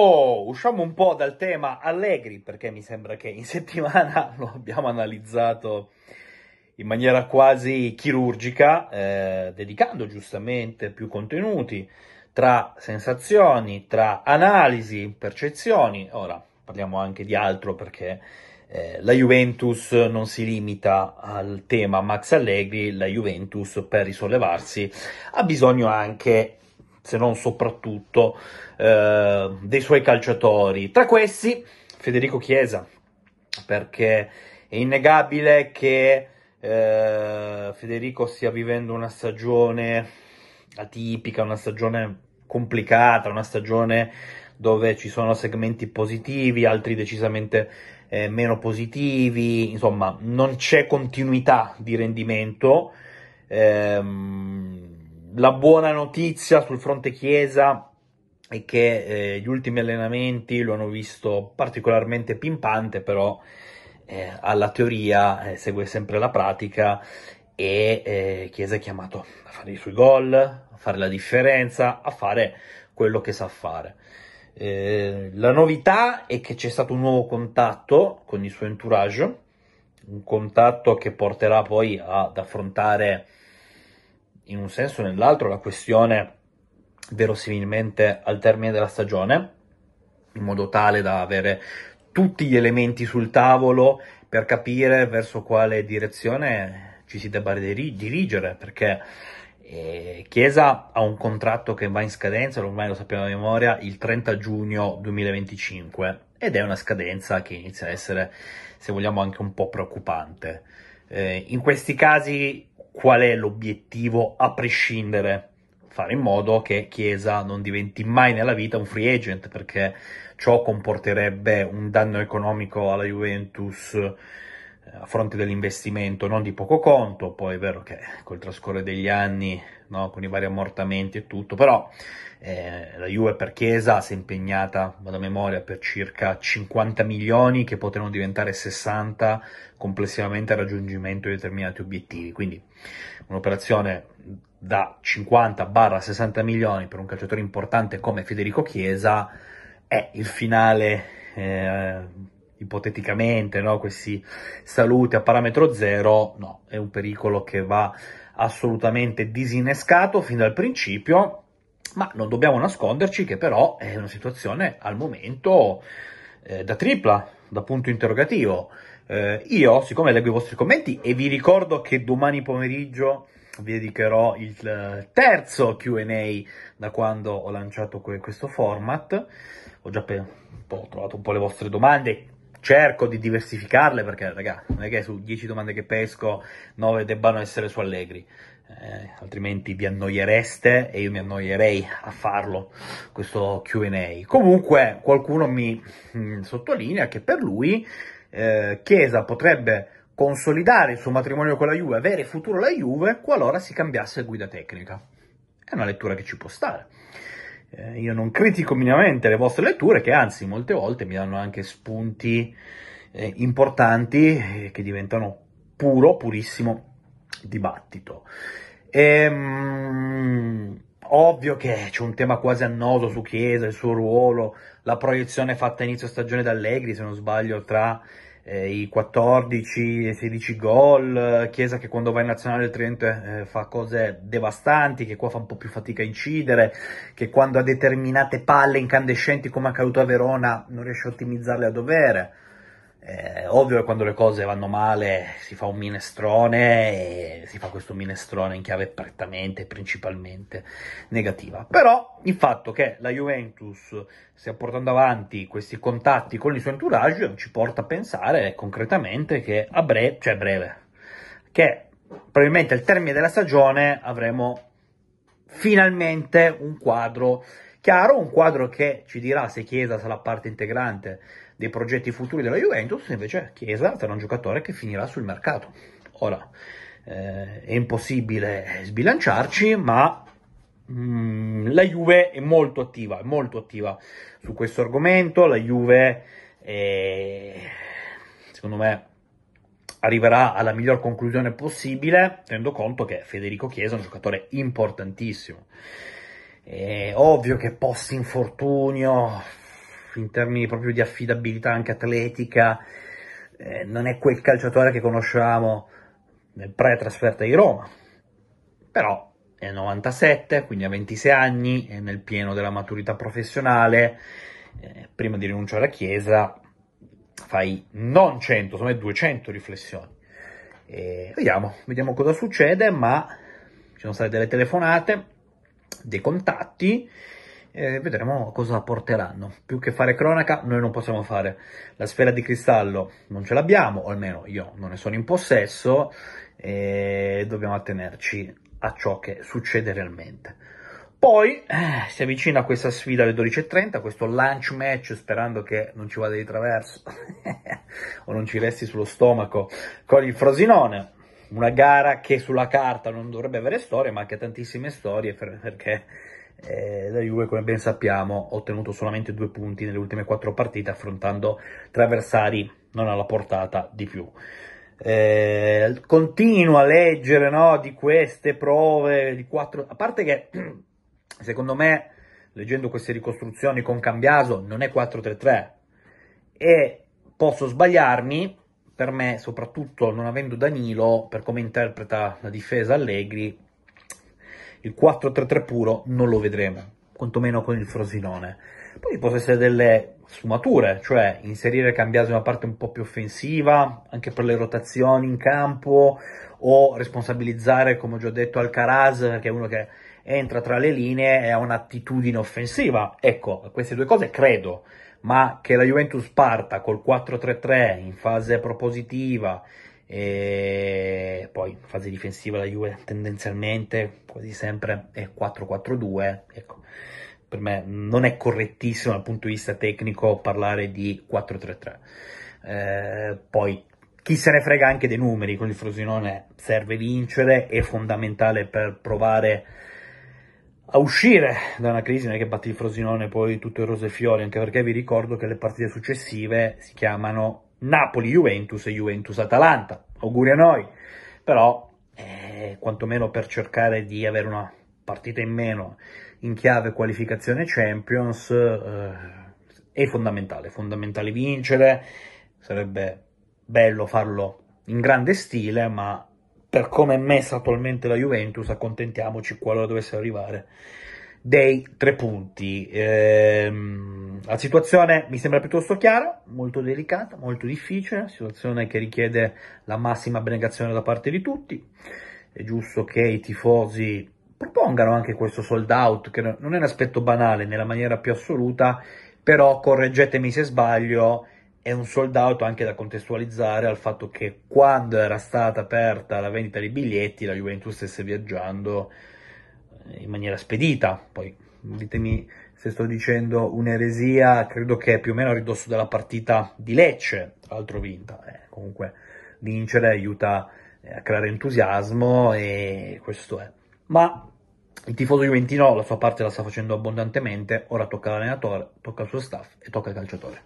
Oh, usciamo un po' dal tema Allegri perché mi sembra che in settimana lo abbiamo analizzato in maniera quasi chirurgica, eh, dedicando giustamente più contenuti tra sensazioni, tra analisi, percezioni. Ora parliamo anche di altro perché eh, la Juventus non si limita al tema Max Allegri, la Juventus per risollevarsi ha bisogno anche se non soprattutto, eh, dei suoi calciatori. Tra questi, Federico Chiesa, perché è innegabile che eh, Federico stia vivendo una stagione atipica, una stagione complicata, una stagione dove ci sono segmenti positivi, altri decisamente eh, meno positivi, insomma non c'è continuità di rendimento. Ehm, la buona notizia sul fronte Chiesa è che eh, gli ultimi allenamenti lo hanno visto particolarmente pimpante, però eh, alla teoria eh, segue sempre la pratica e eh, Chiesa è chiamato a fare i suoi gol, a fare la differenza, a fare quello che sa fare. Eh, la novità è che c'è stato un nuovo contatto con il suo entourage, un contatto che porterà poi ad affrontare in un senso o nell'altro la questione verosimilmente al termine della stagione, in modo tale da avere tutti gli elementi sul tavolo per capire verso quale direzione ci si debba dirigere, perché eh, Chiesa ha un contratto che va in scadenza, ormai lo sappiamo a memoria, il 30 giugno 2025 ed è una scadenza che inizia a essere, se vogliamo, anche un po' preoccupante. Eh, in questi casi qual è l'obiettivo a prescindere? Fare in modo che Chiesa non diventi mai nella vita un free agent, perché ciò comporterebbe un danno economico alla Juventus a fronte dell'investimento non di poco conto, poi è vero che col trascorrere degli anni, no, con i vari ammortamenti e tutto, però eh, la Juve per Chiesa si è impegnata, vado a memoria, per circa 50 milioni che potranno diventare 60 complessivamente al raggiungimento di determinati obiettivi. Quindi un'operazione da 50-60 milioni per un calciatore importante come Federico Chiesa è il finale. Eh, ipoteticamente, no? questi saluti a parametro zero, no, è un pericolo che va assolutamente disinnescato fin dal principio ma non dobbiamo nasconderci che però è una situazione al momento eh, da tripla, da punto interrogativo. Eh, io, siccome leggo i vostri commenti e vi ricordo che domani pomeriggio vi dedicherò il eh, terzo QA da quando ho lanciato que- questo format, ho già pe- po', trovato un po' le vostre domande, cerco di diversificarle perché, raga, non è che su 10 domande che pesco 9 debbano essere su Allegri eh, altrimenti vi annoiereste e io mi annoierei a farlo questo QA. Comunque qualcuno mi mh, mm, sottolinea che per lui eh, Chiesa potrebbe consolidare il suo matrimonio con la Juve, avere futuro la Juve qualora si cambiasse guida tecnica. È una lettura che ci può stare. Eh, io non critico minimamente le vostre letture, che anzi molte volte mi danno anche spunti eh, importanti eh, che diventano puro, purissimo dibattito. Ehm, ovvio che c'è un tema quasi annoso su Chiesa, il suo ruolo, la proiezione fatta a inizio stagione da Allegri, se non sbaglio, tra eh, i 14 e i 16 gol, Chiesa che quando va in nazionale del Trento eh, fa cose devastanti, che qua fa un po' più fatica a incidere, che quando ha determinate palle incandescenti come è accaduto a Verona non riesce a ottimizzarle a dovere. Eh, ovvio che quando le cose vanno male si fa un minestrone e si fa questo minestrone in chiave prettamente e principalmente negativa. Però il fatto che la Juventus stia portando avanti questi contatti con il suo entourage ci porta a pensare concretamente che a breve, cioè breve, che probabilmente al termine della stagione avremo finalmente un quadro chiaro, un quadro che ci dirà se Chiesa sarà parte integrante dei progetti futuri della Juventus, invece Chiesa sarà un giocatore che finirà sul mercato. Ora, eh, è impossibile sbilanciarci, ma mm, la Juve è molto attiva, è molto attiva su questo argomento, la Juve è, secondo me arriverà alla miglior conclusione possibile, tenendo conto che Federico Chiesa è un giocatore importantissimo. È ovvio che post infortunio in termini proprio di affidabilità anche atletica, eh, non è quel calciatore che conoscevamo nel pre-trasferta di Roma, però è 97, quindi ha 26 anni, è nel pieno della maturità professionale, eh, prima di rinunciare a Chiesa fai non 100, insomma 200 riflessioni. E vediamo, vediamo cosa succede, ma ci sono state delle telefonate, dei contatti, e vedremo cosa porteranno. Più che fare cronaca, noi non possiamo fare. La sfera di cristallo non ce l'abbiamo, o almeno io non ne sono in possesso, e dobbiamo attenerci a ciò che succede realmente. Poi eh, si avvicina questa sfida alle 12.30, questo lunch match, sperando che non ci vada di traverso o non ci resti sullo stomaco con il Frosinone. Una gara che sulla carta non dovrebbe avere storie, ma che ha tantissime storie perché eh, la Juve, come ben sappiamo, ha ottenuto solamente due punti nelle ultime quattro partite, affrontando tre avversari non alla portata di più. Eh, continuo a leggere no, di queste prove, di quattro, a parte che secondo me, leggendo queste ricostruzioni con Cambiaso, non è 4-3-3 e posso sbagliarmi, per me, soprattutto non avendo Danilo, per come interpreta la difesa Allegri, il 4-3-3 puro non lo vedremo, quantomeno con il Frosinone. Poi possono essere delle sfumature, cioè inserire Cambiaso in una parte un po' più offensiva, anche per le rotazioni in campo, o responsabilizzare, come ho già detto, Alcaraz, che è uno che entra tra le linee e ha un'attitudine offensiva. Ecco, queste due cose credo, ma che la Juventus parta col 4-3-3 in fase propositiva e poi in fase difensiva la Juve tendenzialmente quasi sempre è 4-4-2, ecco. Per me non è correttissimo dal punto di vista tecnico parlare di 4-3-3. Eh, poi chi se ne frega anche dei numeri, con il Frosinone serve vincere, è fondamentale per provare a uscire da una crisi, non è che batti il Frosinone poi tutto il rose e fiori, anche perché vi ricordo che le partite successive si chiamano Napoli-Juventus e Juventus-Atalanta. Auguri a noi, però eh, quantomeno per cercare di avere una partita in meno in chiave qualificazione Champions eh, è fondamentale, è fondamentale vincere, sarebbe bello farlo in grande stile, ma per come è messa attualmente la Juventus, accontentiamoci qualora dovesse arrivare dei tre punti. Ehm, la situazione mi sembra piuttosto chiara, molto delicata, molto difficile, situazione che richiede la massima abnegazione da parte di tutti. È giusto che i tifosi propongano anche questo sold out, che non è un aspetto banale nella maniera più assoluta, però correggetemi se sbaglio, è un sold out anche da contestualizzare al fatto che quando era stata aperta la vendita dei biglietti la Juventus stesse viaggiando eh, in maniera spedita. Poi ditemi se sto dicendo un'eresia, credo che più o meno a ridosso della partita di Lecce, tra l'altro vinta. Eh, comunque vincere aiuta eh, a creare entusiasmo e questo è. Ma il tifoso juventino la sua parte la sta facendo abbondantemente, ora tocca all'allenatore, tocca al suo staff e tocca al calciatore.